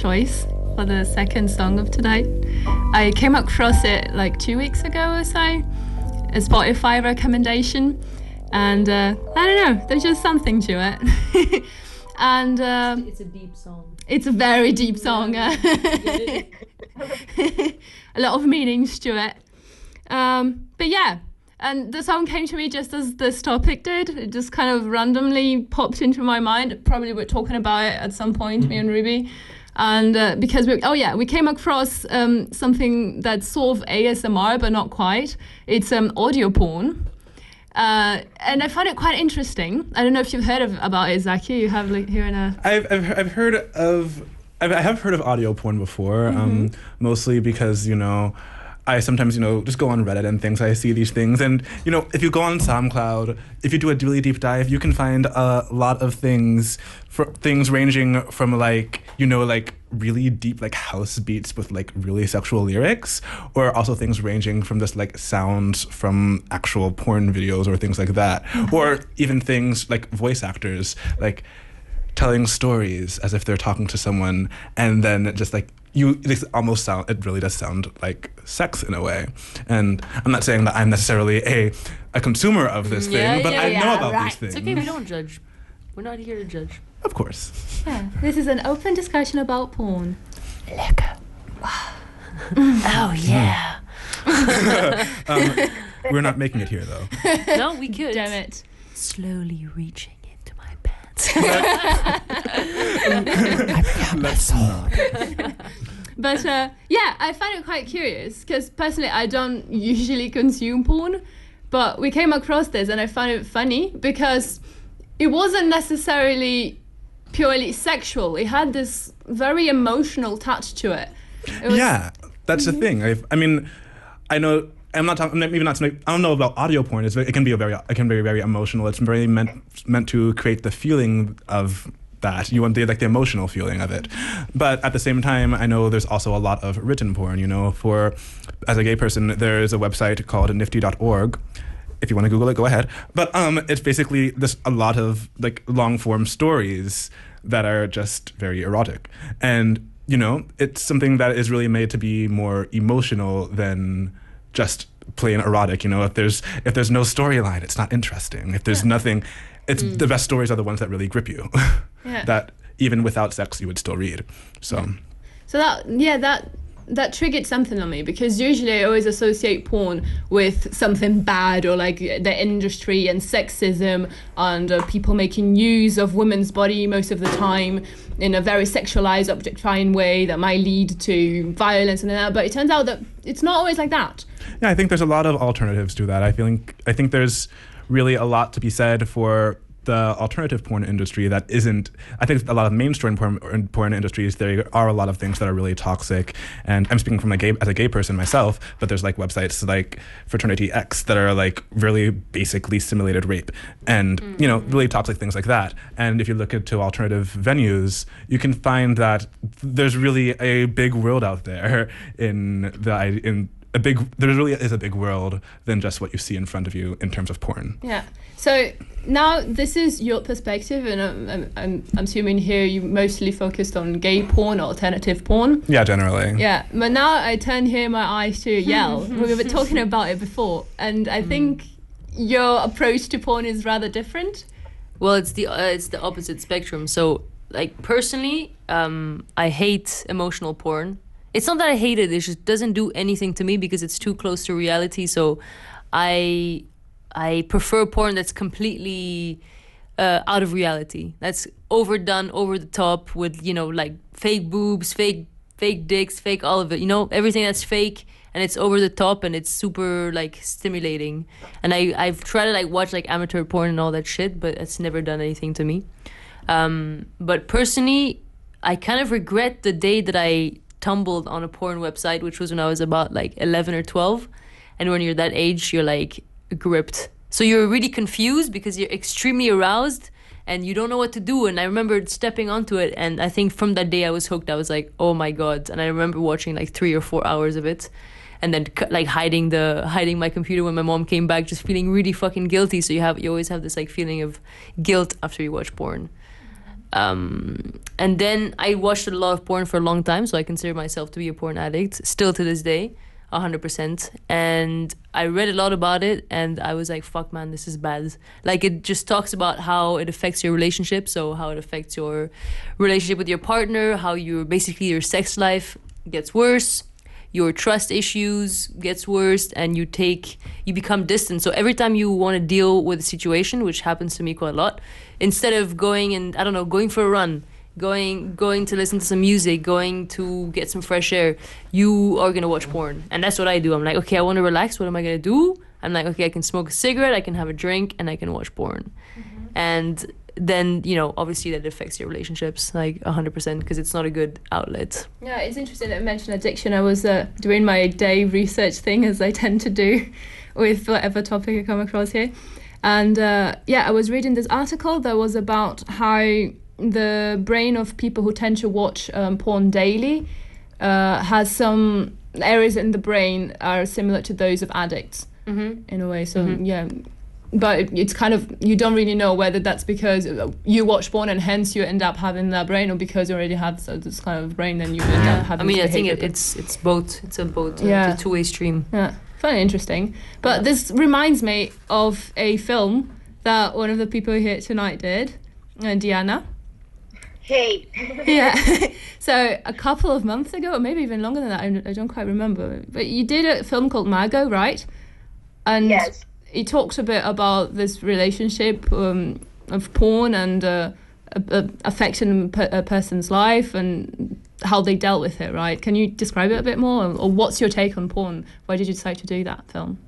choice for the second song of today. I came across it like two weeks ago or so, a Spotify recommendation, and uh, I don't know, there's just something to it. and uh, It's a deep song. it's a very deep song. a lot of meanings to it. Um, but yeah, and the song came to me just as this topic did. It just kind of randomly popped into my mind. Probably we're talking about it at some point, me and Ruby. And uh, because we, oh yeah, we came across um, something that's sort of ASMR, but not quite. It's um, audio porn. Uh, and I found it quite interesting. I don't know if you've heard of, about it, Zaki. You have like here in a I've, I've, I've heard of I've, I have heard of audio porn before, um, mostly because you know I sometimes you know just go on Reddit and things. I see these things, and you know if you go on SoundCloud, if you do a really deep dive, you can find a lot of things for things ranging from like you know like really deep like house beats with like really sexual lyrics, or also things ranging from just like sounds from actual porn videos or things like that, mm-hmm. or even things like voice actors like telling stories as if they're talking to someone and then just like you it almost sound it really does sound like sex in a way and i'm not saying that i'm necessarily a a consumer of this thing but yeah, i yeah, know about right. these things It's okay, we don't judge. We're not here to judge. of course yeah. This is an open discussion about porn. Oh yeah. um, we're not making it here though no, we could. Damn it. Slowly reaching pants. let's not But uh, yeah, I find it quite curious because personally, I don't usually consume porn, but we came across this and I found it funny because it wasn't necessarily purely sexual. It had this very emotional touch to it. It was- yeah that's the thing I've, i mean i know i'm not talking maybe not i don't know about audio porn it's it can be a very it can be very emotional. It's very meant meant to create the feeling of that. You want the like the emotional feeling of it. But at the same time i know there's also a lot of written porn you know? For as a gay person there's a website called nifty.org if you want to google it go ahead. But um it's basically just a lot of like long form stories that are just very erotic. And you know it's something that is really made to be more emotional than just plain erotic you know? If there's if there's no storyline it's not interesting. If there's nothing it's the best stories are the ones that really grip you. Yeah. that even without sex you would still read. So. So that yeah that that triggered something on me because usually I always associate porn with something bad or like the industry and sexism and uh, people making use of women's body most of the time in a very sexualized objectifying way that might lead to violence and that. But it turns out that it's not always like that Yeah, I think there's a lot of alternatives to that. I think I think there's really a lot to be said for the alternative porn industry that isn't I think a lot of mainstream porn, porn industries there are a lot of things that are really toxic. And I'm speaking from a gay as a gay person myself but there's like websites like Fraternity X that are like really basically simulated rape and you know really mm. toxic things like that. And if you look into alternative venues you can find that there's really a big world out there in the in a big there really is a big world than just what you see in front of you in terms of porn Yeah. So now this is your perspective, and I'm, I'm, I'm, I'm assuming here you mostly focused on gay porn or alternative porn. yeah generally Yeah, but now I turn here my eyes to Yell. we were talking about it before, and I think your approach to porn is rather different. Well, it's the uh, it's the opposite spectrum. So, like personally, um, I hate emotional porn. It's not that I hate it; it just doesn't do anything to me because it's too close to reality. So, I I prefer porn that's completely uh, out of reality. That's overdone, over the top with you know like fake boobs, fake fake dicks, fake all of it. You know everything that's fake and it's over the top and it's super like stimulating. And I I've tried to like watch like amateur porn and all that shit, but it's never done anything to me. Um, but personally, I kind of regret the day that I tumbled on a porn website, which was when I was about like 11 or 12. And when you're that age, you're like gripped. So you're really confused because you're extremely aroused and you don't know what to do. And I remember stepping onto it. And I think from that day I was hooked. I was like, oh my God. And I remember watching like three or four hours of it. And then like hiding the hiding my computer when my mom came back, just feeling really fucking guilty. So you have you always have this like feeling of guilt after you watch porn. Um, and then I watched a lot of porn for a long time, so I consider myself to be a porn addict still to this day, hundred percent. And I read a lot about it, and I was like, "Fuck, man, this is bad." Like it just talks about how it affects your relationship, so how it affects your relationship with your partner, how your basically your sex life gets worse your trust issues gets worse and you take you become distant. So every time you want to deal with a situation which happens to me quite a lot instead of going and i don't know going for a run going going to listen to some music going to get some fresh air you are going to watch porn. And that's what i do. I'm like okay i want to relax. What am i going to do? I'm like okay i can smoke a cigarette i can have a drink and i can watch porn. Mm-hmm. And then you know obviously that affects your relationships like 100% because it's not a good outlet Yeah, it's interesting that you mentioned addiction. I was uh, doing my day research thing, as I tend to do with whatever topic I come across here. And uh, yeah, I was reading this article that was about how the brain of people who tend to watch um, porn daily uh, has some areas in the brain are similar to those of addicts mm-hmm. in a way. So yeah, but it's kind of you don't really know whether that's because you watch porn and hence you end up having that brain, or because you already have this kind of brain, then you end up having i mean i think it, it's it's both it's a both uh, Yeah. it's a two-way stream yeah, very interesting. But this reminds me of a film that one of the people here tonight did, uh, Diana. Hey, yeah. so a couple of months ago, or maybe even longer than that, I, I don't quite remember. But you did a film called Margot, right? And Yes. It talks a bit about this relationship um, of porn and uh, affecting a person's life and how they dealt with it, right? Can you describe it a bit more, or, what's your take on porn? Why did you decide to do that film?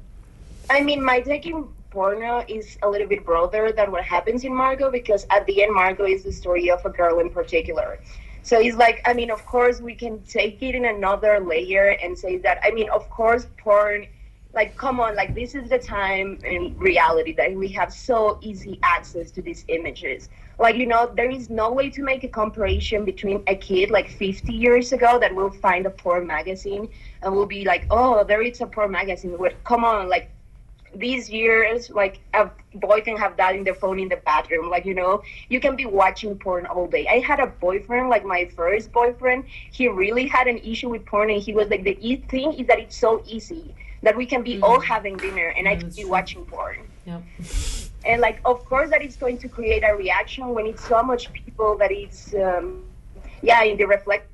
I mean, my take in porno is a little bit broader than what happens in Margot because at the end, Margot is the story of a girl in particular. So it's like, I mean, of course, we can take it in another layer and say that, I mean, of course, porn, like, come on, like, this is the time in reality that we have so easy access to these images. Like, you know, there is no way to make a comparison between a kid like 50 years ago that will find a porn magazine and will be like, oh, there is a porn magazine. But come on, like, these years, like a boy can have that in the phone in the bathroom. Like, you know, you can be watching porn all day. I had a boyfriend, like my first boyfriend, he really had an issue with porn and he was like, the thing is that it's so easy that we can be all having dinner and I can be watching porn. yeah And like, of course, that it's going to create a reaction when it's so much people that it's, um, yeah, in the reflective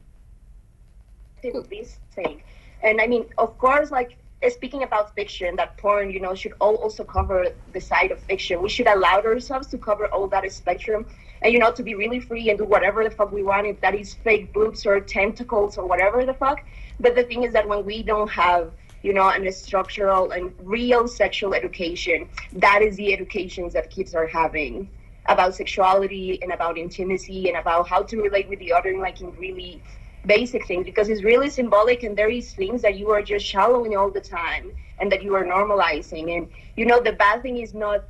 this thing. And I mean, of course, like speaking about fiction, that porn, you know, should all also cover the side of fiction. We should allow ourselves to cover all that spectrum, and you know, to be really free and do whatever the fuck we want, if that is fake boobs or tentacles or whatever the fuck. But the thing is that when we don't have you know, and a structural and real sexual education. That is the educations that kids are having about sexuality and about intimacy and about how to relate with the other, and like in really basic things, because it's really symbolic and there is things that you are just shallowing all the time and that you are normalizing. And you know, the bad thing is not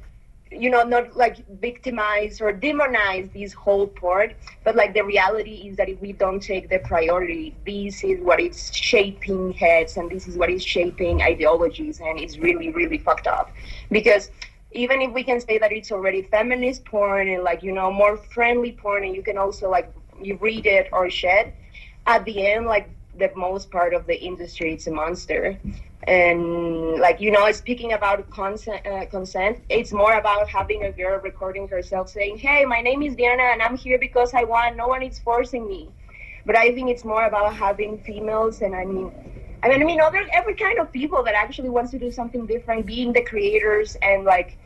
you know, not like victimize or demonize this whole part, but like the reality is that if we don't take the priority, this is what is shaping heads and this is what is shaping ideologies, and it's really, really fucked up. Because even if we can say that it's already feminist porn and like, you know, more friendly porn, and you can also like you read it or shed, at the end, like the most part of the industry, it's a monster and like you know speaking about consent uh, consent it's more about having a girl recording herself saying hey my name is diana and i'm here because i want no one is forcing me. But i think it's more about having females and i mean i mean i mean other every kind of people that actually wants to do something different being the creators and like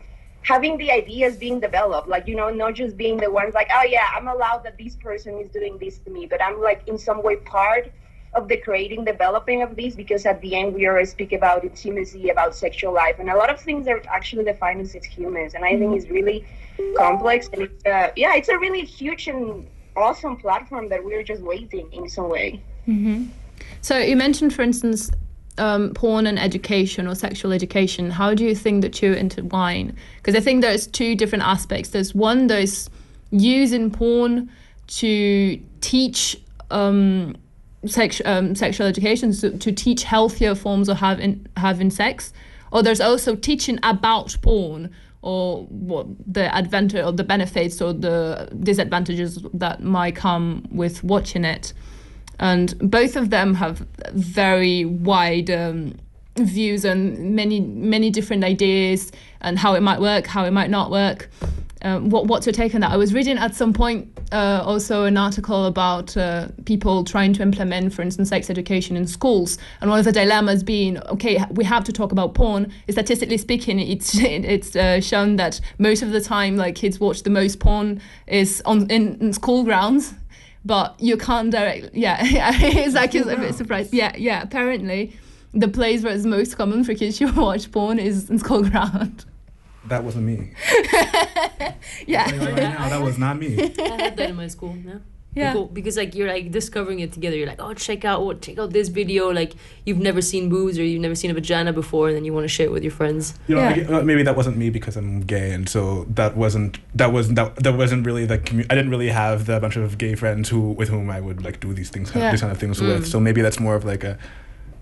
having the ideas being developed. Like you know not just being the ones like oh yeah i'm allowed that this person is doing this to me but i'm like in some way part of the creating, developing of these, because at the end we always speak about intimacy, about sexual life, and a lot of things are actually defined as humans. And I think it's really complex, and it's, uh, yeah, it's a really huge and awesome platform that we're just waiting in some way. So you mentioned, for instance, um, porn and education or sexual education. How do you think the two intertwine? Because I think there's two different aspects. There's one, there's using porn to teach um, sex, um, sexual education, so to teach healthier forms of having having sex. Or there's also teaching about porn or what the advantage or the benefits or the disadvantages that might come with watching it. And both of them have very wide um, views and many many different ideas and how it might work, how it might not work. Um, what what's your take on that? I was reading at some point uh, also an article about uh, people trying to implement, for instance, sex education in schools, and one of the dilemmas being, okay, we have to talk about porn. Statistically speaking, it's it's uh, shown that most of the time, like kids watch the most porn is on in, in school grounds, but you can't direct. Yeah, it's like a bit surprised. Yeah, yeah. Apparently, the place where it's most common for kids to watch porn is in school ground. That wasn't me. Yeah. Right now, that was not me. I had that in my school. Yeah. Yeah. Cool. Because like you're like discovering it together. You're like, oh, check out what, check out this video. Like you've never seen boobs or you've never seen a vagina before, and then you want to share it with your friends. You know, Yeah. Uh, maybe that wasn't me because I'm gay, and so that wasn't that wasn't that that wasn't really the commu- I didn't really have the bunch of gay friends who with whom I would like do these things, Yeah. these kind of things with. So maybe that's more of like a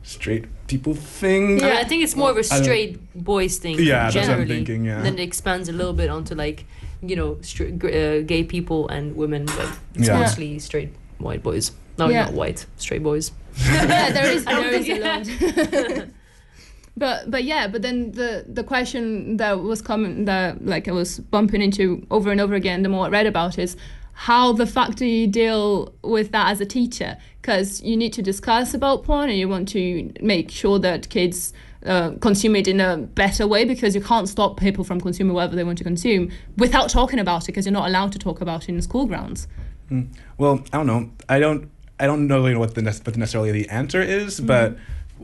straight people thing. Yeah. I think it's more of a straight boys thing. Yeah, that's what I'm thinking, yeah. Then it expands a little bit onto like, you know, str- gr- uh, gay people and women, but it's Yeah. mostly straight white boys. No, Yeah. not white, straight boys. yeah, there is there is think- a lot. but but yeah, but then the the question that was coming that like I was bumping into over and over again the more I read about is how the fuck do you deal with that as a teacher because you need to discuss about porn and you want to make sure that kids uh, consume it in a better way because you can't stop people from consuming whatever they want to consume without talking about it because you're not allowed to talk about it in school grounds. Well, I don't know. I don't. I don't know really what the what necessarily the answer is, but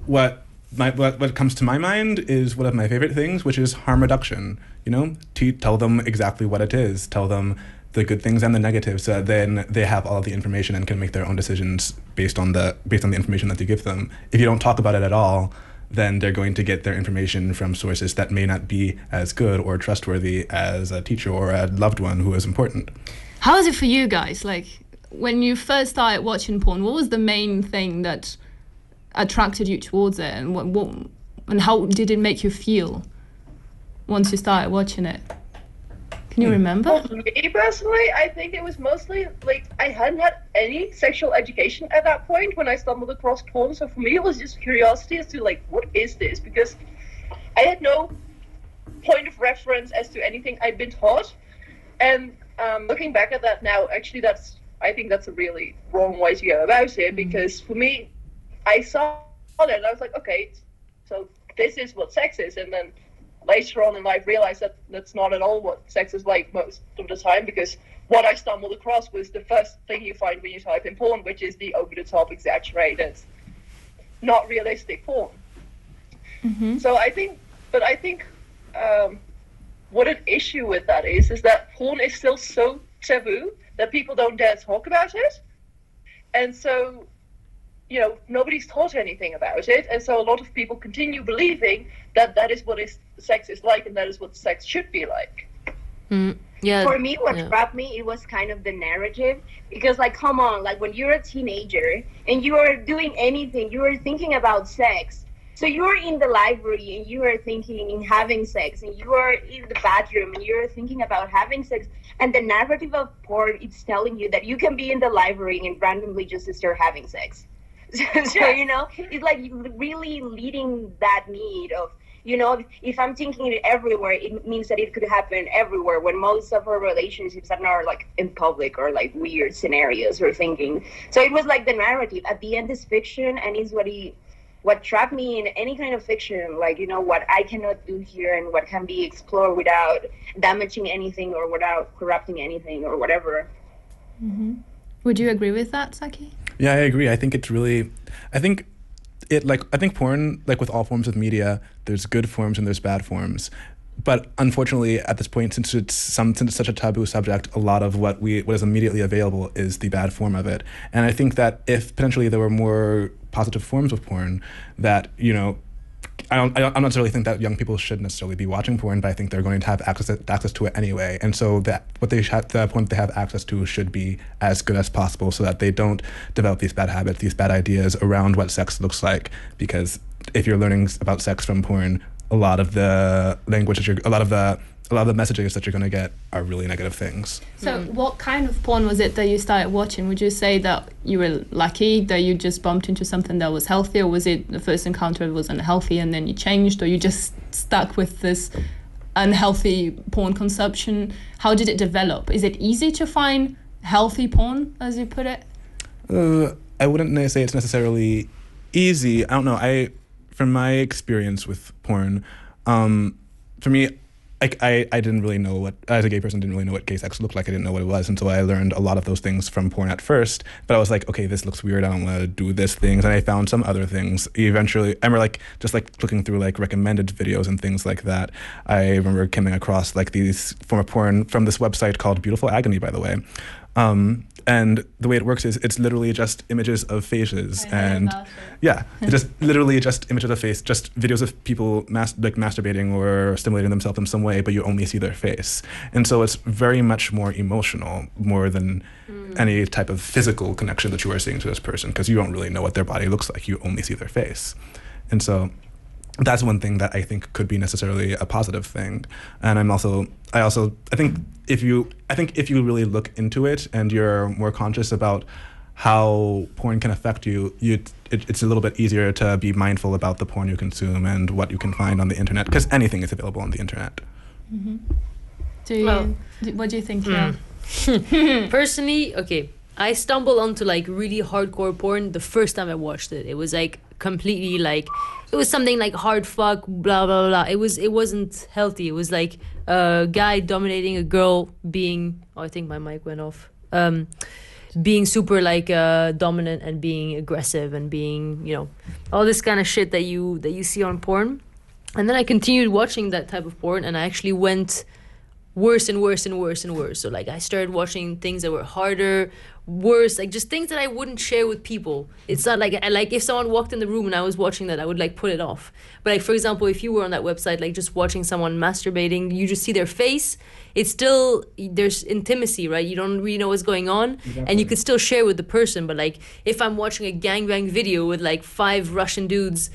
what my what, what comes to my mind is one of my favorite things, which is harm reduction. You know, to tell them exactly what it is. Tell them the good things and the negatives, so then they have all the information and can make their own decisions based on the based on the information that you give them. If you don't talk about it at all, then they're going to get their information from sources that may not be as good or trustworthy as a teacher or a loved one who is important. How is it for you guys? Like when you first started watching porn, what was the main thing that attracted you towards it, and what, what and how did it make you feel once you started watching it? Can you remember? For me personally, I think it was mostly like I hadn't had any sexual education at that point when I stumbled across porn. So for me, it was just curiosity as to like, what is this? Because I had no point of reference as to anything I'd been taught. And um, looking back at that now, actually, that's I think that's a really wrong way to go about it. Because for me, I saw it and I was like, okay, so this is what sex is, and then later on in life realized that that's not at all what sex is like most of the time because what I stumbled across was the first thing you find when you type in porn, which is the over the top, exaggerated, not realistic porn. So I think, but I think um, what an issue with that is, is that porn is still so taboo that people don't dare talk about it. And so you know, nobody's taught anything about it, and so a lot of people continue believing that that is what is sex is like, and that is what sex should be like. Mm, yeah. For me, what yeah. grabbed me, it was kind of the narrative, because like, come on, like when you're a teenager and you are doing anything, you are thinking about sex. So you're in the library and you are thinking in having sex, and you are in the bathroom and you're thinking about having sex. And the narrative of porn, it's telling you that you can be in the library and randomly just start having sex. so you know it's like really leading that need of you know if i'm thinking it everywhere it means that it could happen everywhere. When most of our relationships are not like in public or like weird scenarios or thinking. So it was like the narrative. At the end is fiction and is what he what trapped me in any kind of fiction. Like you know what i cannot do here and what can be explored without damaging anything or without corrupting anything or whatever. Mm-hmm. Would you agree with that, Saki? Yeah, I agree. I think it's really, I think it like I think porn like with all forms of media, there's good forms and there's bad forms. But unfortunately, at this point, since it's some since it's such a taboo subject, a lot of what we what is immediately available is the bad form of it. And I think that if potentially there were more positive forms of porn, that you know I don't, I don't, necessarily think that young people should necessarily be watching porn, but I think they're going to have access access to it anyway. And so that what they have, the porn that they have access to should be as good as possible, so that they don't develop these bad habits, these bad ideas around what sex looks like. Because if you're learning about sex from porn, a lot of the language that you're, a lot of the a lot of the messages that you're going to get are really negative things. So, what kind of porn was it that you started watching? Would you say that you were lucky that you just bumped into something that was healthy, or was it the first encounter was unhealthy and then you changed, or you just stuck with this unhealthy porn consumption? How did it develop? Is it easy to find healthy porn, as you put it? Uh, I wouldn't say it's necessarily easy. I don't know. I, from my experience with porn, um, for me, like I, I didn't really know what as a gay person didn't really know what gay sex looked like. I didn't know what it was, and so I learned a lot of those things from porn at first. But I was like, okay, this looks weird. I don't want to do this things, and I found some other things. Eventually, I remember like just like looking through like recommended videos and things like that. I remember coming across like these form of porn from this website called Beautiful Agony, by the way. Um, and the way it works is it's literally just images of faces and yeah it's just literally just images of face just videos of people mas- like masturbating or stimulating themselves in some way but you only see their face. And so it's very much more emotional more than any type of physical connection that you are seeing to this person because you don't really know what their body looks like. You only see their face. And so that's one thing that I think could be necessarily a positive thing. And I'm also, I also, I think if you, I think if you really look into it and you're more conscious about how porn can affect you, you, it, it's a little bit easier to be mindful about the porn you consume and what you can find on the internet because anything is available on the internet. Mm-hmm. Do you, Well- do- what do you think? Hmm. Yeah. Personally, okay, I stumbled onto like really hardcore porn the first time I watched it. It was like completely like it was something like hard fuck blah blah blah. It was it wasn't healthy. It was like a guy dominating a girl being oh I think my mic went off. Um being super like uh dominant and being aggressive and being, you know, all this kind of shit that you that you see on porn. And then I continued watching that type of porn and I actually went worse and worse and worse and worse. So like I started watching things that were harder, worse, like just things that I wouldn't share with people. It's not like like if someone walked in the room and I was watching that, I would like put it off. But like for example, if you were on that website, like just watching someone masturbating, you just see their face. It's still there's intimacy, right? You don't really know what's going on, and you could still share with the person. But like if I'm watching a gangbang video with like five Russian dudes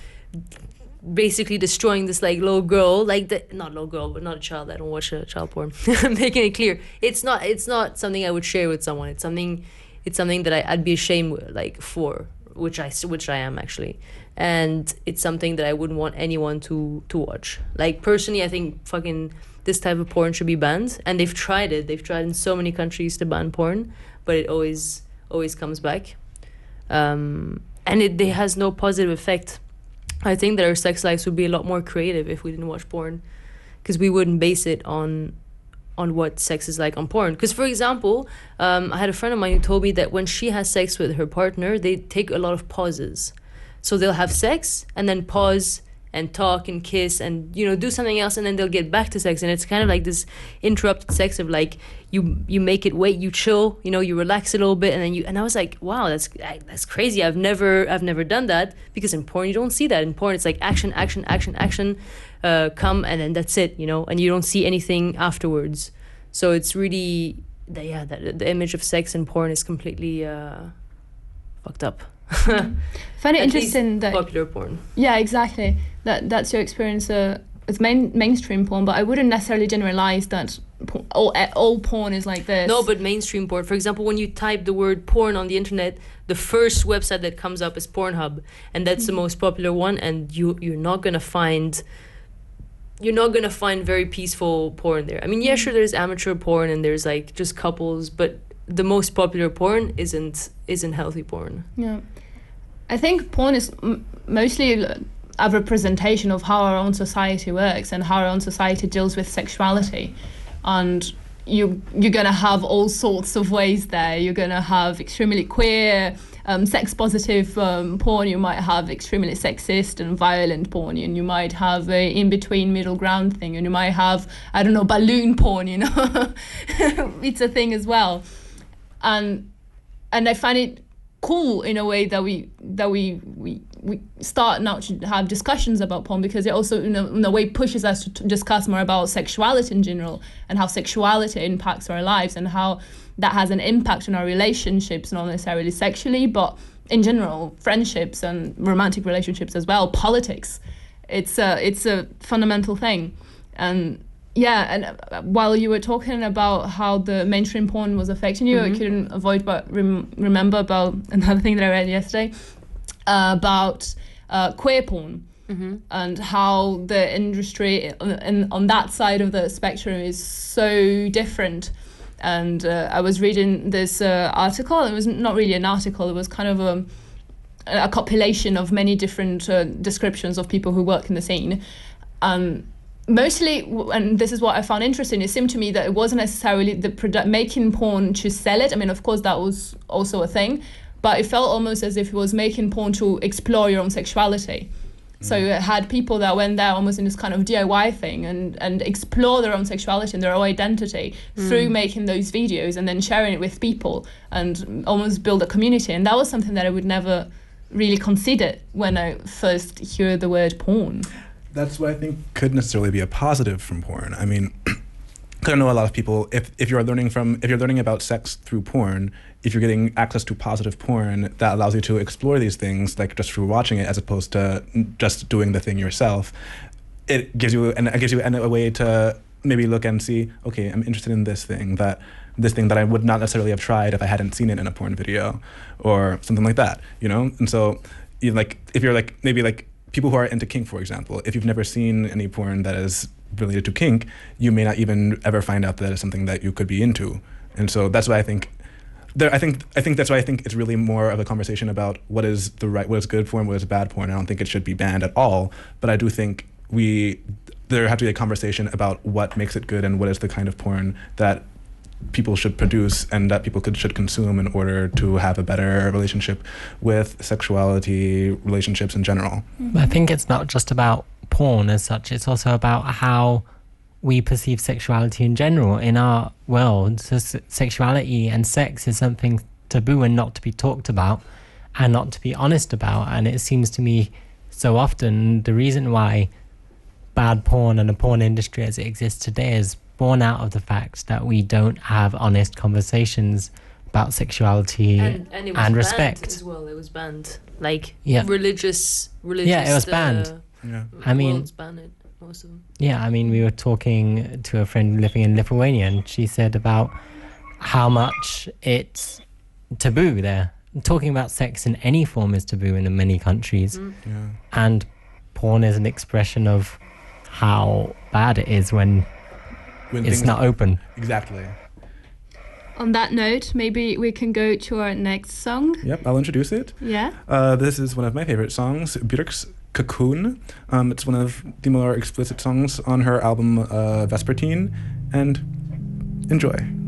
basically destroying this like little girl like the not little girl but not a child i don't watch a child porn making it clear. It's not it's not something i would share with someone. It's something it's something that I, i'd be ashamed like for which i which i am actually. And it's something that i wouldn't want anyone to to watch. Like personally i think fucking this type of porn should be banned. And they've tried it. They've tried in so many countries to ban porn but it always always comes back. Um and it, it has no positive effect I think that our sex lives would be a lot more creative if we didn't watch porn, because we wouldn't base it on on what sex is like on porn. Because for example, um, I had a friend of mine who told me that when she has sex with her partner, they take a lot of pauses. So they'll have sex and then pause and talk and kiss and you know do something else and then they'll get back to sex. And it's kind of like this interrupted sex of like you you make it wait you chill you know you relax a little bit and then you and I was like wow that's that's crazy. I've never I've never done that because in porn you don't see that. In porn it's like action action action action uh, come and then that's it you know and you don't see anything afterwards. So it's really the, yeah the, the image of sex in porn is completely uh, fucked up. Find it At interesting that popular porn. Yeah, exactly. That that's your experience uh, with main mainstream porn, but I wouldn't necessarily generalize that all eh, all porn is like this. No, but mainstream porn. For example, when you type the word porn on the internet, the first website that comes up is Pornhub, and that's the most popular one. And you you're not gonna find you're not gonna find very peaceful porn there. I mean, yeah, sure, there's amateur porn and there's like just couples, but the most popular porn isn't isn't healthy porn. Yeah, I think porn is m- mostly a representation of how our own society works and how our own society deals with sexuality, and you you're gonna have all sorts of ways there. You're gonna have extremely queer. Um, sex positive um, porn, you might have extremely sexist and violent porn, and you might have a in between middle ground thing, and you might have, I don't know, balloon porn, you know, it's a thing as well. And and I find it cool in a way that we that we we, we start now to have discussions about porn because it also in a, in a way pushes us to, to discuss more about sexuality in general and how sexuality impacts our lives and how that has an impact on our relationships not necessarily sexually but in general friendships and romantic relationships as well politics. It's a it's a fundamental thing. And yeah, and uh, while you were talking about how the mainstream porn was affecting you, I couldn't avoid but rem- remember about another thing that I read yesterday about uh, queer porn and how the industry on, in, on that side of the spectrum is so different. And uh, I was reading this uh, article. It was not really an article. It was kind of a a compilation of many different uh, descriptions of people who work in the scene. Um, mostly, and this is what I found interesting, it seemed to me that it wasn't necessarily the produ- making porn to sell it. I mean, of course, that was also a thing, but it felt almost as if it was making porn to explore your own sexuality. So mm. it had people that went there almost in this kind of DIY thing and, and explore their own sexuality and their own identity mm. through making those videos and then sharing it with people and almost build a community. And that was something that I would never really consider when I first hear the word porn. that's what I think could necessarily be a positive from porn. I mean, 'cause I know a lot of people. If if you're learning from if you're learning about sex through porn, if you're getting access to positive porn, that allows you to explore these things like just through watching it, as opposed to just doing the thing yourself. It gives you and it gives you a way to maybe look and see. Okay, I'm interested in this thing that this thing that I would not necessarily have tried if I hadn't seen it in a porn video, or something like that. You know, and so you like if you're like maybe like people who are into kink, for example, if you've never seen any porn that is related to kink, you may not even ever find out that it's something that you could be into. And so that's why I think there I think I think that's why I think it's really more of a conversation about what is the right what is good porn, what is bad porn. I don't think it should be banned at all. But I do think we there have to be a conversation about what makes it good and what is the kind of porn that people should produce and that people could should consume in order to have a better relationship with sexuality, relationships in general. I think it's not just about porn as such, it's also about how we perceive sexuality in general in our world. So sexuality and sex is something taboo and not to be talked about and not to be honest about. And it seems to me so often the reason why bad porn and the porn industry as it exists today is born out of the fact that we don't have honest conversations about sexuality and, and it was and respect. as well. It was banned, like Yeah. religious, religious. Yeah, it was uh, banned. Yeah. I mean- worlds most of them. Yeah, I mean, we were talking to a friend living in Lithuania, and she said about how much it's taboo there. Talking about sex in any form is taboo in many countries, Yeah. and porn is an expression of how bad it is when When it's not open. exactly. On that note, maybe we can go to our next song. Yep, I'll introduce it. Yeah. Uh, this is one of my favorite songs, Björk's Cocoon. Um, it's one of the more explicit songs on her album uh, Vespertine, and enjoy.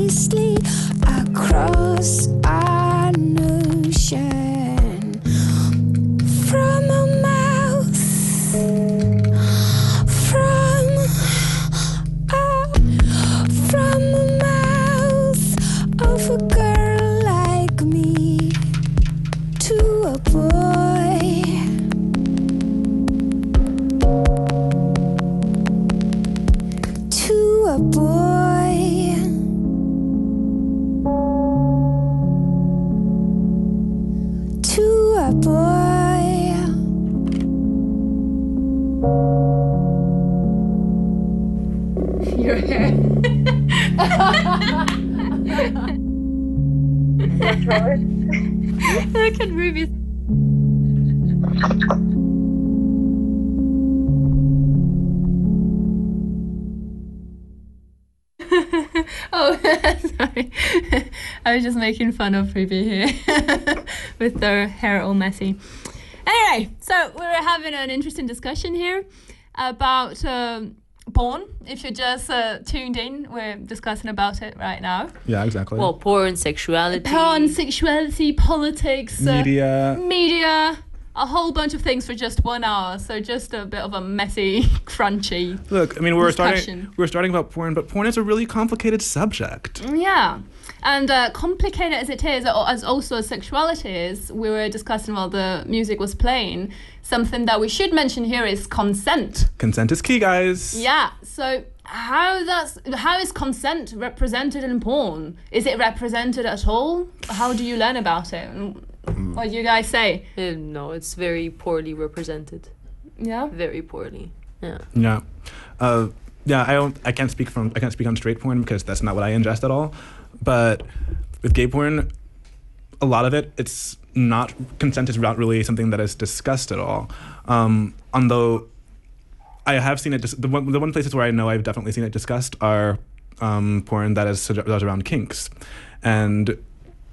Precisely across an ocean making fun of Ruby here with her hair all messy. Anyway, so we're having an interesting discussion here about um, porn. If you're just uh, tuned in, we're discussing about it right now. Yeah, exactly. Well, porn, sexuality. Porn, sexuality, politics, uh, Media. media, a whole bunch of things for just one hour. So just a bit of a messy, crunchy. Look, I mean, we're starting. We're starting about porn, but porn is a really complicated subject. Yeah. And uh, complicated as it is, as also as sexuality is, we were discussing while the music was playing. Something that we should mention here is consent. Consent is key, guys. Yeah. So how that's how is consent represented in porn? Is it represented at all? How do you learn about it? What do you guys say? Uh, no, it's very poorly represented. Yeah. Very poorly. Yeah. Yeah. Uh, yeah, I don't. I can't speak from. I can't speak on straight porn because that's not what I ingest at all. But with gay porn, a lot of it, it's not consent is not really something that is discussed at all. Um, although I have seen it. Dis- the one the one places where I know I've definitely seen it discussed are um, porn that is that is around kinks, and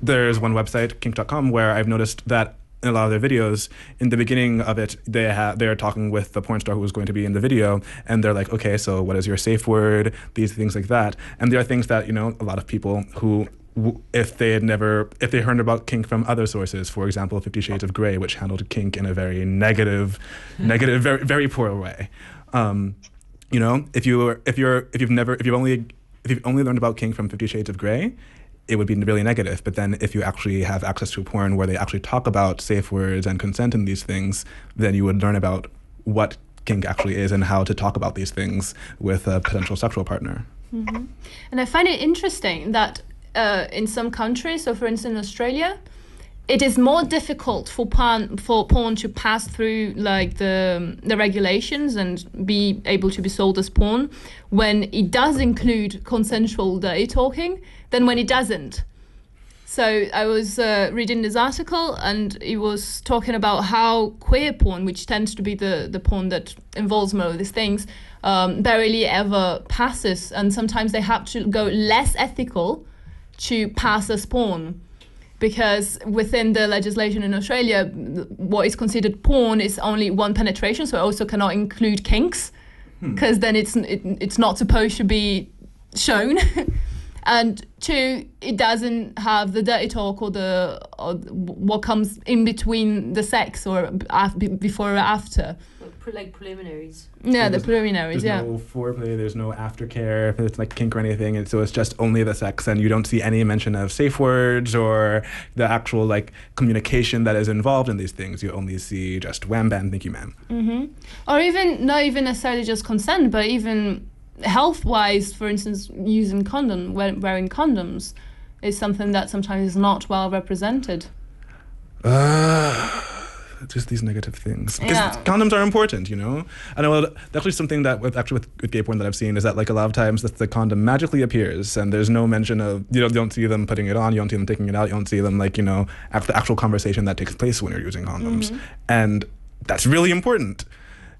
there's one website kink.com where I've noticed that in a lot of their videos, in the beginning of it, they have they're talking with the porn star who is going to be in the video, and they're like, okay, so what is your safe word? These things like that, and there are things that you know a lot of people who. If they had never, if they heard about kink from other sources, for example, Fifty Shades of Grey, which handled kink in a very negative, negative, very, very poor way. Um, you know, if you were, if you're, if you've never, if you've only, if you've only learned about kink from Fifty Shades of Grey, it would be really negative. But then if you actually have access to porn where they actually talk about safe words and consent and these things, then you would learn about what kink actually is and how to talk about these things with a potential sexual partner. And I find it interesting that uh, in some countries, so for instance Australia, it is more difficult for porn for porn to pass through like the the regulations and be able to be sold as porn when it does include consensual dirty talking than when it doesn't. So I was uh, reading this article, and it was talking about how queer porn, which tends to be the the porn that involves more of these things, um, barely ever passes, and sometimes they have to go less ethical to pass as porn, because within the legislation in Australia, what is considered porn is only one penetration, so it also cannot include kinks, hmm. because then it's it, it's not supposed to be shown. and two, it doesn't have the dirty talk or the or what comes in between the sex or before or after. Pre- like preliminaries. Yeah, the there's- preliminaries. There's Yeah. no foreplay, there's no aftercare, If it's like kink or anything, and so it's just only the sex, and you don't see any mention of safe words or the actual like communication that is involved in these things. You only see just wham bam, thank you, ma'am. hmm Or even not even necessarily just consent, but even health-wise, for instance, using condom, wearing condoms, is something that sometimes is not well represented. Uh, just these negative things. Because Yeah. condoms are important, you know. And I know that's actually something that with actually with, with gay porn that I've seen is that like a lot of times the, the condom magically appears and there's no mention of you don't, you don't see them putting it on, you don't see them taking it out, you don't see them like you know after the actual conversation that takes place when you're using condoms, and that's really important.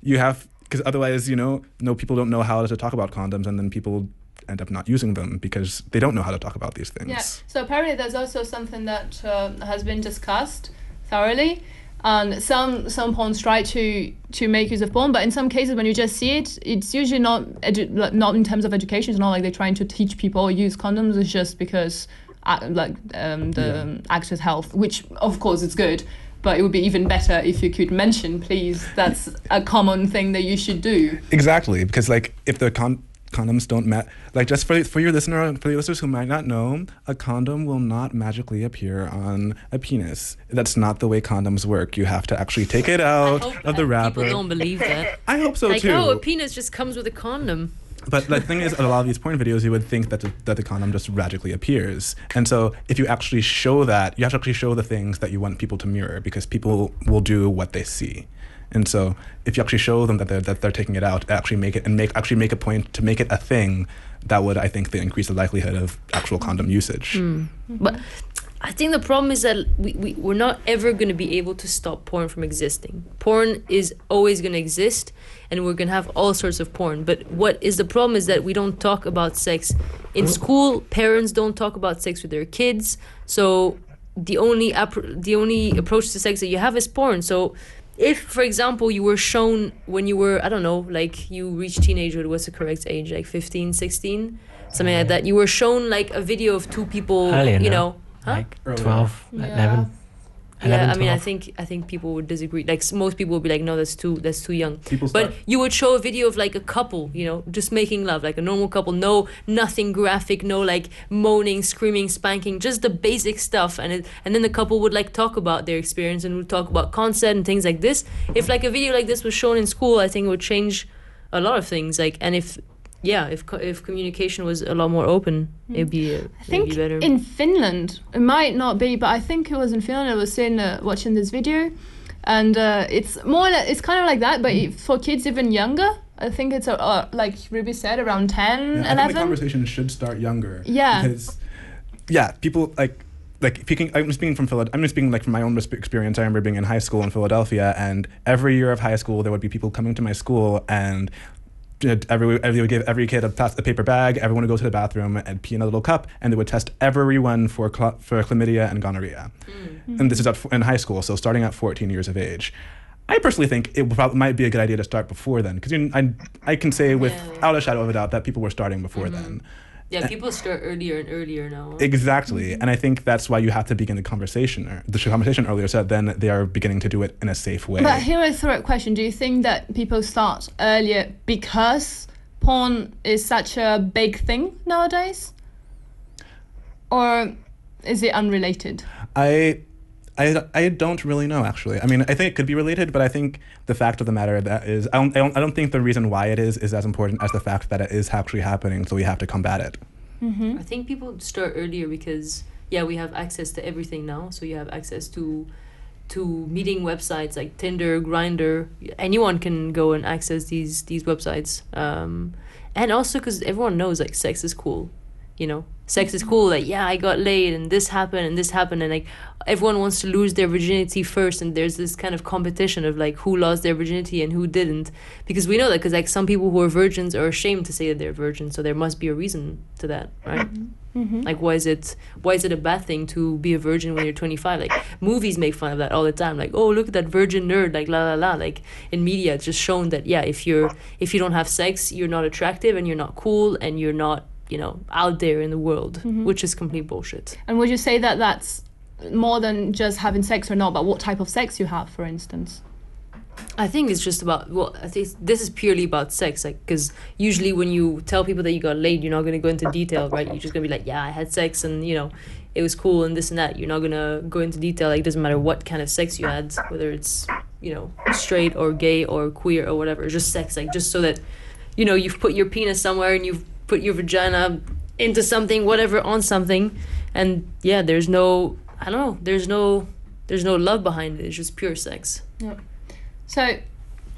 You have because otherwise you know no people don't know how to talk about condoms and then people end up not using them because they don't know how to talk about these things. Yeah. So apparently, there's also something that uh, has been discussed thoroughly, and some some porns try to to make use of porn, but in some cases, when you just see it, it's usually not edu- not in terms of education. It's not like they're trying to teach people to use condoms. It's just because uh, like um, the Yeah. actor's health, which of course it's good. But it would be even better if you could mention, please. That's a common thing that you should do. Exactly, because like if the con- condoms don't match, like just for for your listener, for your listeners who might not know, a condom will not magically appear on a penis. That's not the way condoms work. You have to actually take it out Hope of the wrapper. People don't believe that. I hope so like, too. oh, a penis just comes with a condom. But the thing is, a lot of these porn videos, you would think that the, that the condom just magically appears. And so, if you actually show that, you have to actually show the things that you want people to mirror because people will do what they see. And so, if you actually show them that they're, that they're taking it out, actually make it and make actually make a point to make it a thing, that would, I think, increase the likelihood of actual condom usage. Hmm. Mm-hmm. But I think the problem is that we, we, we're not ever going to be able to stop porn from existing. Porn is always going to exist, and we're going to have all sorts of porn. But what is the problem is that we don't talk about sex. In mm-hmm. school, parents don't talk about sex with their kids. So the only, appro- the only approach to sex that you have is porn. So if, for example, you were shown when you were, I don't know, like you reached teenagehood, what's the correct age? Like 15, 16? Something like that. You were shown like a video of two people, Earlier you now. know. Huh? Like Earlier. 12, Yeah. 11, 11, yeah, I mean, I think I think people would disagree. Like most people would be like, no, that's too that's too young. People But start- you would show a video of like a couple, you know, just making love, like a normal couple, no nothing graphic, no like moaning, screaming, spanking, just the basic stuff, and it, and then the couple would like talk about their experience and would talk about consent and things like this. If like a video like this was shown in school, I think it would change a lot of things. Like, and if yeah, if co- if communication was a lot more open, it'd be uh, I think be better. in Finland, it might not be, but I think it was in Finland. I was seeing, uh, watching this video, and uh, it's more. li- It's kind of like that, but if- for kids even younger. I think it's uh, uh, like Ruby said, around 10, Yeah, I think the conversation should start younger. Yeah. Because, yeah, people like like speaking. I'm speaking from Philad. I'm just speaking like from my own experience. I remember being in high school in Philadelphia, and every year of high school, there would be people coming to my school and. Did Every, every would give every kid a, a paper bag. Everyone would go to the bathroom and pee in a little cup, and they would test everyone for cl- for chlamydia and gonorrhea. Mm. And this is at, in high school, so starting at 14 years of age. I personally think it prob- might be a good idea to start before then, because I, I can say without a shadow of a doubt that people were starting before mm-hmm. then. Yeah, people start earlier and earlier now. Exactly, mm-hmm. and I think that's why you have to begin the conversation. Or the conversation earlier said then they are beginning to do it in a safe way. But here is a question: Do you think that people start earlier because porn is such a big thing nowadays, or is it unrelated? I, I, I don't really know actually. I mean, I think it could be related, but I think the fact of the matter that is, I don't, I don't, I don't think the reason why it is is as important as the fact that it is actually happening. So we have to combat it. I think people start earlier because yeah, we have access to everything now. So you have access to to meeting websites like Tinder, Grindr. Anyone can go and access these these websites. Um, and also because everyone knows like sex is cool, you know. Sex is cool. Like yeah, I got laid and this happened and this happened and like everyone wants to lose their virginity first and there's this kind of competition of like who lost their virginity and who didn't because we know that because like some people who are virgins are ashamed to say that they're virgins so there must be a reason to that right mm-hmm. Mm-hmm. like why is it why is it a bad thing to be a virgin when you're 25 like movies make fun of that all the time like oh look at that virgin nerd like la la la like in media it's just shown that yeah if you're if you don't have sex you're not attractive and you're not cool and you're not you know out there in the world, mm-hmm. which is complete bullshit. And would you say that that's more than just having sex or not, but what type of sex you have, for instance? I think it's just about well, I think this is purely about sex, like because usually when you tell people that you got laid, you're not gonna go into detail, right? You're just gonna be like, yeah, I had sex and you know, it was cool and this and that. You're not gonna go into detail. Like it doesn't matter what kind of sex you had, whether it's you know straight or gay or queer or whatever. It's just sex, like just so that you know you've put your penis somewhere and you've put your vagina into something, whatever, on something, and yeah, there's no, I don't know, there's no, there's no love behind it. It's just pure sex. Yeah. So,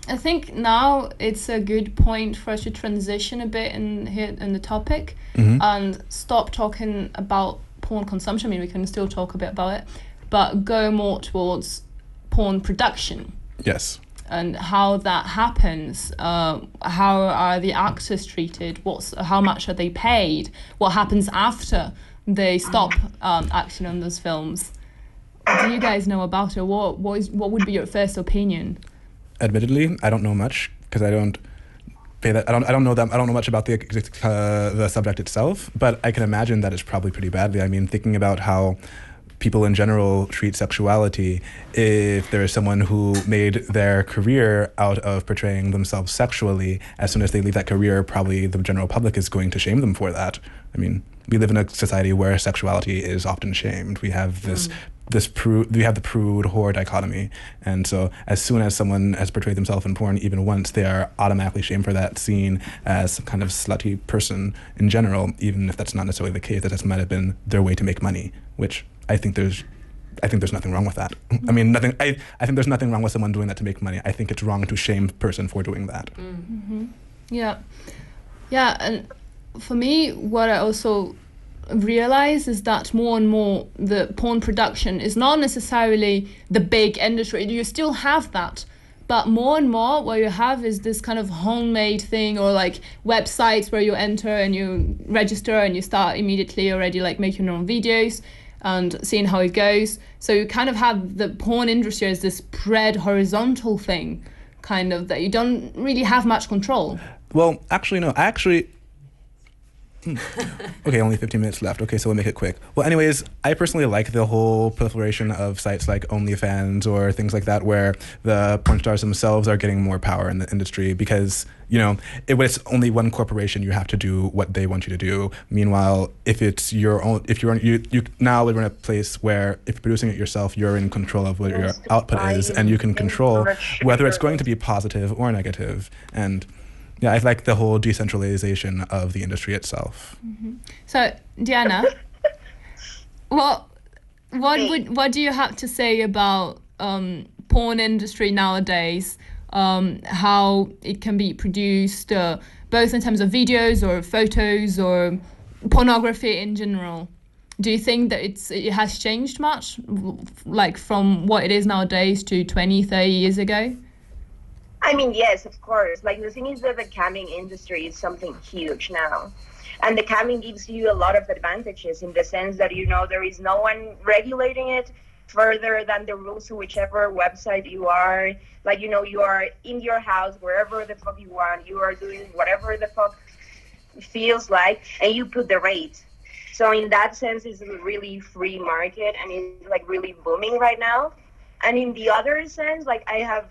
I think now it's a good point for us to transition a bit in here in the topic mm-hmm. and stop talking about porn consumption. I mean, we can still talk a bit about it, but go more towards porn production Yes. And how that happens. Uh, how are the actors treated? What's how much are they paid? What happens after they stop um, acting on those films? Do you guys know about it? What what is what would be your first opinion? Admittedly, I don't know much because I don't that. I don't. I don't know them. I don't know much about the uh, the subject itself. But I can imagine that it's probably pretty badly. I mean, thinking about how people in general treat sexuality. If there is someone who made their career out of portraying themselves sexually, as soon as they leave that career, probably the general public is going to shame them for that. I mean, we live in a society where sexuality is often shamed. We have this mm. this prude, we have the prude whore dichotomy, and so as soon as someone has portrayed themselves in porn even once, they are automatically shamed for that, seen as some kind of slutty person in general, even if that's not necessarily the case. That just might have been their way to make money, which I think there's. I think there's nothing wrong with that. Mm-hmm. I mean, nothing. I, I think there's nothing wrong with someone doing that to make money. I think it's wrong to shame a person for doing that. Mm-hmm. Mm-hmm. Yeah, yeah, and for me, what I also realize is that more and more the porn production is not necessarily the big industry. You still have that, but more and more what you have is this kind of homemade thing or like websites where you enter and you register and you start immediately already like making your own videos and seeing how it goes. So you kind of have the porn industry as this spread horizontal thing, kind of that you don't really have much control. Well, actually, no. Actually. Hmm. okay, only 15 minutes left. Okay, so we'll make it quick. Well, anyways, I personally like the whole proliferation of sites like OnlyFans or things like that, where the porn stars themselves are getting more power in the industry because you know, if it's only one corporation, you have to do what they want you to do. Meanwhile, if it's your own, if you're you you now live in a place where if you're producing it yourself, you're in control of what your output is, and you can control whether it's going to be positive or negative. And yeah, I like the whole decentralization of the industry itself. So, Diana, what what would what do you have to say about um, porn industry nowadays? Um, how it can be produced, uh, both in terms of videos or photos or pornography in general. Do you think that it's it has changed much, like from what it is nowadays to 20, 30 years ago? I mean, yes, of course. Like the thing is that the camming industry is something huge now. And the camming gives you a lot of advantages in the sense that, you know, there is no one regulating it further than the rules to whichever website you are. Like, you know, you are in your house, wherever the fuck you want. You are doing whatever the fuck feels like, and you put the rate. So in that sense, it's a really free market and it's like really booming right now. And in the other sense, like I have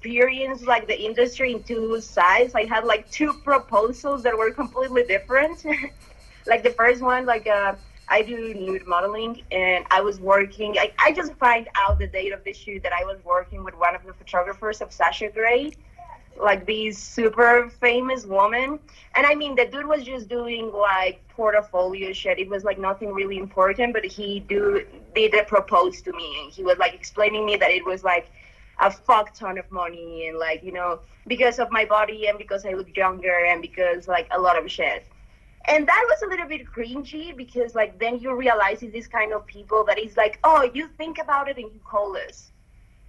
experienced like the industry in two sides. I had like two proposals that were completely different. like the first one, like uh, I do nude modeling, and I was working. I, I just find out the date of the shoot that I was working with one of the photographers of Sasha Grey, like this super famous woman. And I mean, the dude was just doing like portfolio shit. It was like nothing really important, but he do did propose to me, and he was like explaining me that it was like a fuck ton of money, and like you know because of my body and because I look younger and because like a lot of shit. And that was a little bit cringy because like then you realize it's this kind of people that is like, oh, you think about it and you call us.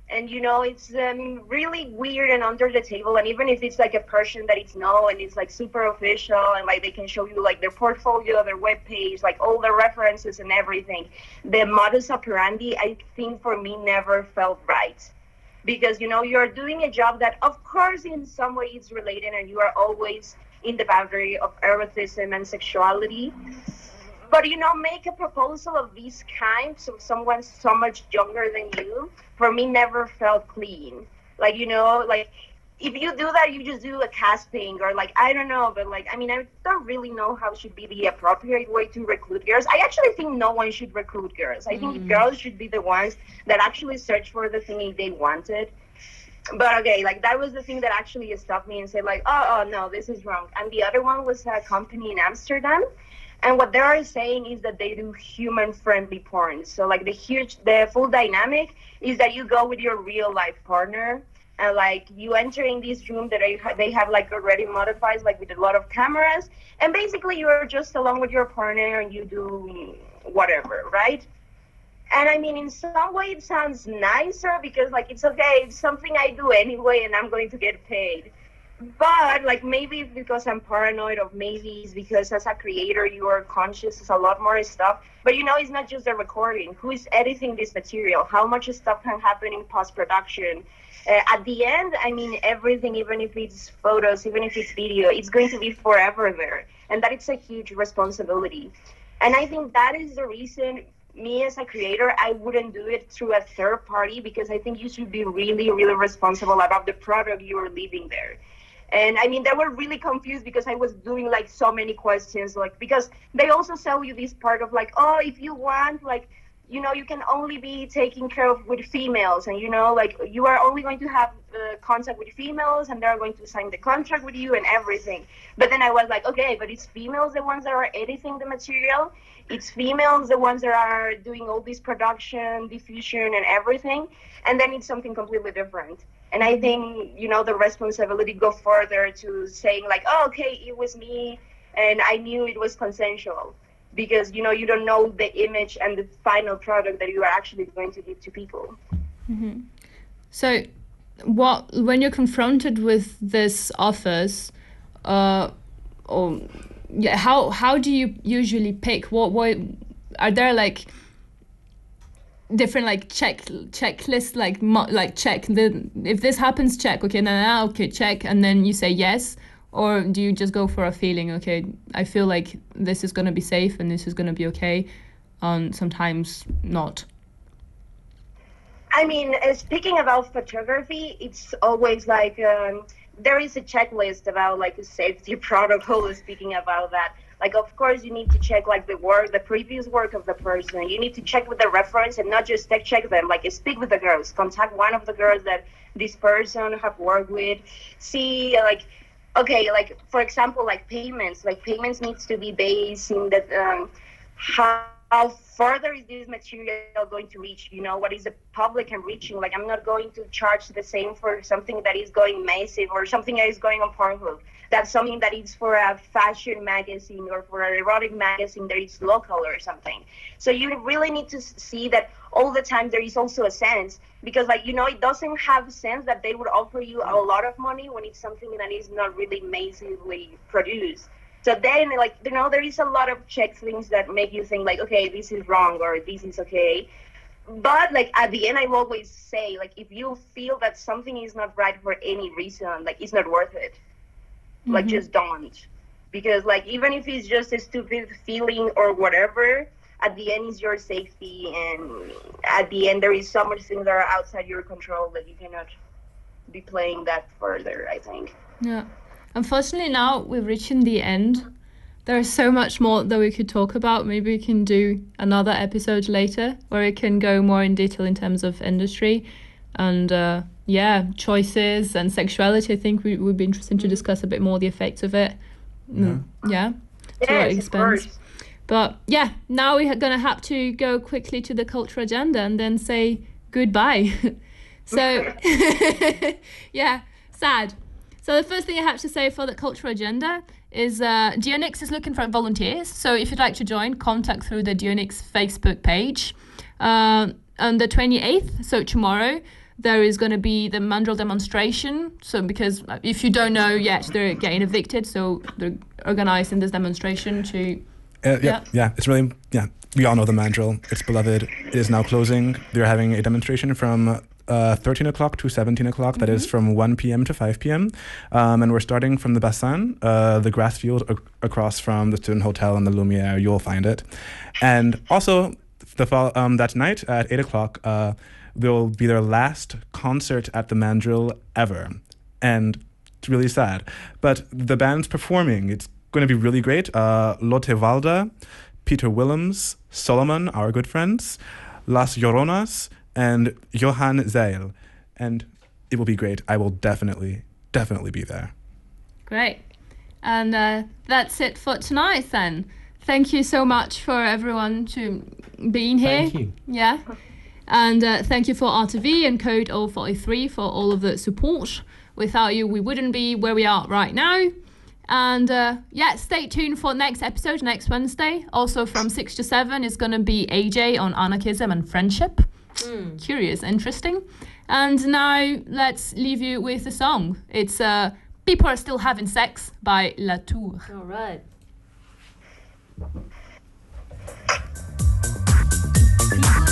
And you know it's um, really weird and under the table. And even if it's like a person that it's know and it's like super official and like they can show you like their portfolio their web page like all the references and everything the modus operandi i think for me never felt right because you know you're doing a job that of course in some way is related and you are always in the boundary of eroticism and sexuality. But you know, make a proposal of this kind to someone so much younger than you, for me, never felt clean. Like you know, like if you do that, you just do a casting or like I don't know, but like I mean, I don't really know how should be the appropriate way to recruit girls. I actually think no one should recruit girls. I think mm. girls should be the ones that actually search for the thing they wanted. But okay, like that was the thing that actually stopped me and said like, oh, oh no, this is wrong. And the other one was a company in Amsterdam. And what they are saying is that they do human-friendly porn. So like the huge, the full dynamic is that you go with your real life partner, and like you enter in this room that they they have like already modified, like with a lot of cameras, and basically you're just along with your partner and you do whatever, right? And I mean, in some way, it sounds nicer because like it's okay, it's something I do anyway, and I'm going to get paid but like maybe because I'm paranoid, of maybe it's because as a creator you are conscious of a lot more stuff. But you know, it's not just the recording. Who is editing this material? How much stuff can happen in post production? Uh, at the end, I mean, everything, even if it's photos, even if it's video, it's going to be forever there, and that it's a huge responsibility. And I think that is the reason me as a creator, I wouldn't do it through a third party because I think you should be really, really responsible about the product you are leaving there. And I mean, they were really confused because I was doing like so many questions, like because they also sell you this part of like, oh, if you want, like, you know, you can only be taken care of with females, and you know, like you are only going to have uh, contact with females, and they're going to sign the contract with you and everything. But then I was like, okay, but it's females the ones that are editing the material. It's females the ones that are doing all this production, diffusion, and everything. And then it's something completely different. And I think, you know, the responsibility go further to saying like, oh, okay, it was me and I knew it was consensual because, you know, you don't know the image and the final product that you are actually going to give to people. So, what when you're confronted with this offers, uh, or yeah, how how do you usually pick? What what are there like different like check checklist like mo- like check the if this happens check okay now okay check and then you say yes or do you just go for a feeling okay I feel like this is gonna be safe and this is gonna be okay, and sometimes not. I mean, uh, speaking about photography, it's always like um, there is a checklist about like a safety protocol. Speaking about that, like of course you need to check like the work, the previous work of the person. You need to check with the reference and not just check them. Like speak with the girls, contact one of the girls that this person have worked with. See like okay, like for example, like payments. Like payments needs to be based in that um, how how further is this material going to reach? You know, what is the public and reaching? Like, I'm not going to charge the same for something that is going massive or something that is going on Pornhub. That's something that is for a fashion magazine or for an erotic magazine that is local or something. So you really need to see that all the time there is also a sense because, like, you know, it doesn't have sense that they would offer you a lot of money when it's something that is not really massively produced. So then, like, you know, there is a lot of check things that make you think, like, okay, this is wrong or this is okay. But, like, at the end, I always say, like, if you feel that something is not right for any reason, like, it's not worth it. Like, just don't. Because, like, even if it's just a stupid feeling or whatever, at the end, is your safety. And at the end, there is so much things that are outside your control that you cannot be playing that further, I think. Yeah. Unfortunately, now we're reaching the end. There's so much more that we could talk about. Maybe we can do another episode later where we can go more in detail in terms of industry and, uh, yeah, choices and sexuality. I think we would be interesting to discuss a bit more the effects of it. Mm, Yeah. To what Yes, of extent. But yeah, now we're gonna have to go quickly to the cultural agenda and then say goodbye. so yeah, sad. So the first thing I have to say for the cultural agenda is uh, Dionix is looking for volunteers. So if you'd like to join, contact through the Dionix Facebook page. Uh, on the 28th, so tomorrow, there is going to be the Mandrill demonstration. So because uh, if you don't know yet, they're getting evicted, so they're organizing this demonstration to Uh, yeah, Yeah. yeah, it's really yeah. We all know the Mandrill. It's beloved. It is now closing. They're having a demonstration from uh, 13 o'clock to 17 o'clock. That is from 1 p.m. to 5 p.m. Um, and we're starting from the Bassin, uh, the grass field ac- across from the Student Hotel and the Lumiere. You'll find it. And also, the fol- um, that night at 8 o'clock, uh, will be their last concert at the Mandrill ever. And it's really sad. But the band's performing. It's going to be really great. Uh, Lotte Valda, Peter Willems, Solomon, our good friends, Las Lloronas, and Johann Zeil. And it will be great. I will definitely, definitely be there. Great. And uh, that's it for tonight then. Thank you so much for everyone to being here. Thank you. Yeah. And uh, thank you for RTV and Code 043 for all of the support. Without you, we wouldn't be where we are right now. And uh, yeah, stay tuned for next episode next Wednesday. Also from 6 to 7 is going to be AJ on anarchism and friendship. Curious, interesting. And now let's leave you with a song. It's uh, People Are Still Having Sex by La Tour. All right. Have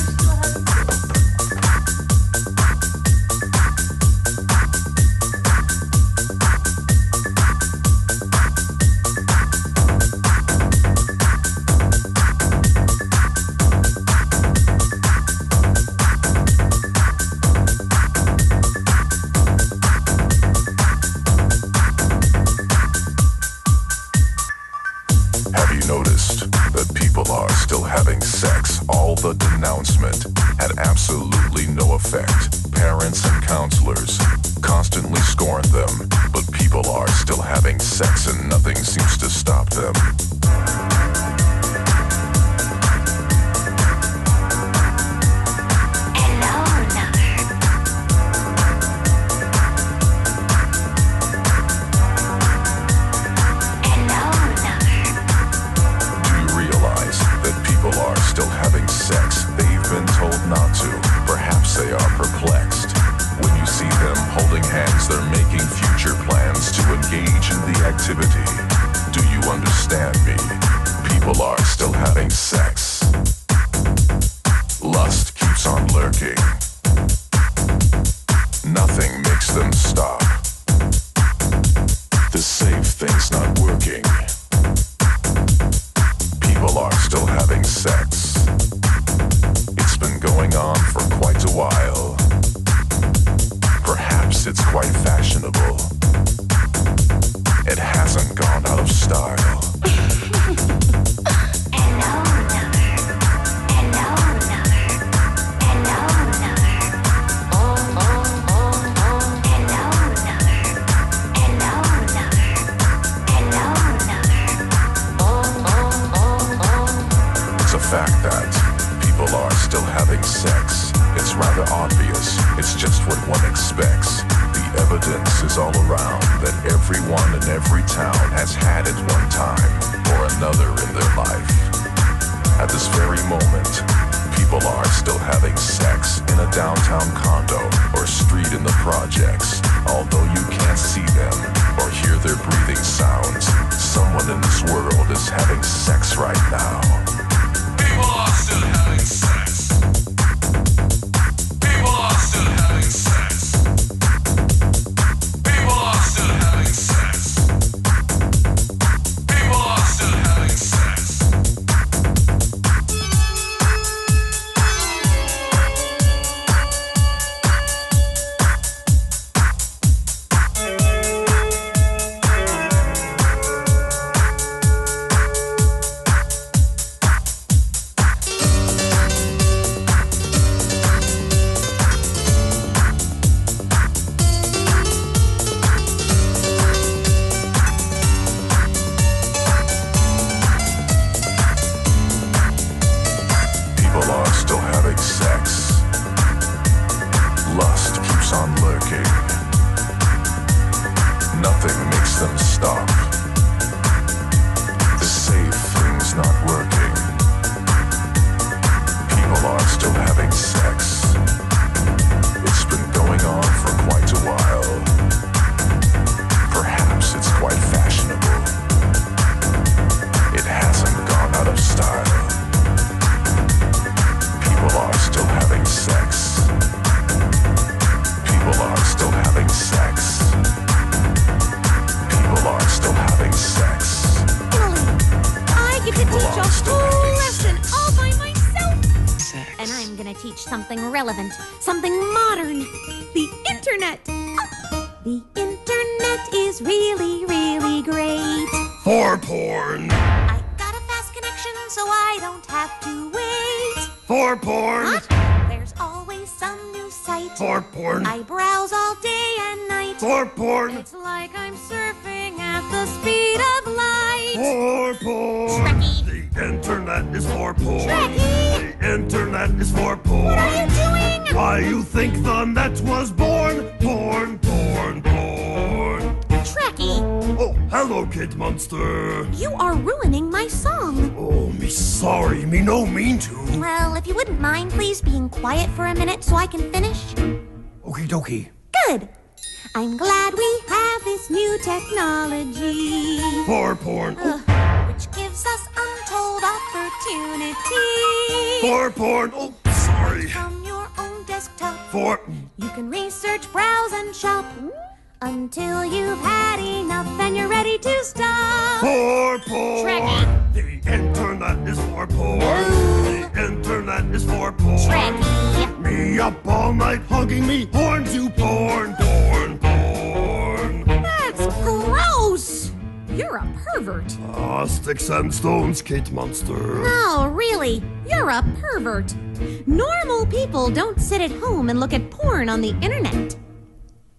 For porn. It's like I'm surfing at the speed of light. For porn. Trekkie. The internet is for porn. Trekkie. The internet is for porn. What are you doing? Why you think the net was born? Porn, porn, porn. Trekkie, Oh, hello, Kate Monster. you are ruining my song. Oh, me sorry, me no mean to. Well, if you wouldn't mind, please being quiet for a minute so I can finish. Okie dokie. Good. I'm glad we have this new technology. For porn. Ugh, which gives us untold opportunity. For porn. Oh, sorry. From your own desktop, For. you can research, browse, and shop until you've had enough and you're ready to stop. For porn. Trekkie. The internet is for porn. The internet is for porn. Trekkie. Me up all night hugging me horn to porn, You're a pervert. Ah, sticks and stones, Kate Monster. No, really, you're a pervert. Normal people don't sit at home and look at porn on the internet.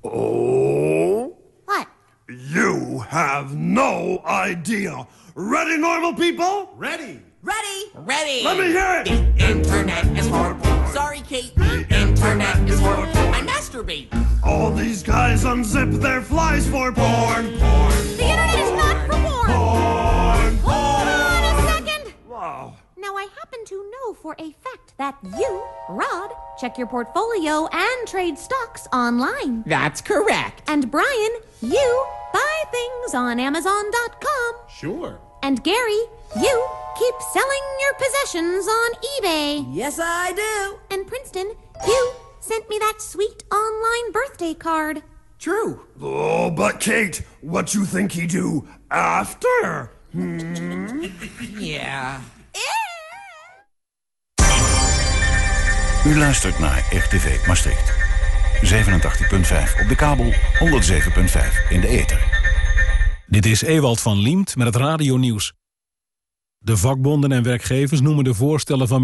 Oh, What? you have no idea. Ready, normal people? Ready. Ready? Ready. Let me hear it. The internet is for porn. Sorry, Kate. The internet is for porn. I masturbate. All these guys unzip their flies for porn, porn, The internet is not for porn. porn. Hold on a second. Wow. Now, I happen to know for a fact that you, Rod, check your portfolio and trade stocks online. That's correct. And Brian, you buy things on Amazon.com. Sure. And Gary, you keep selling your possessions on eBay. Yes, I do. And Princeton, you sent me that sweet online birthday card. True. Oh, but Kate, what you think he do after? Yeah. U luistert naar RTV Maastricht. 87.5 op de kabel, 107.5 in de ether. Dit is Ewald van Liemt met het radionieuws. De vakbonden en werkgevers noemen de voorstellen van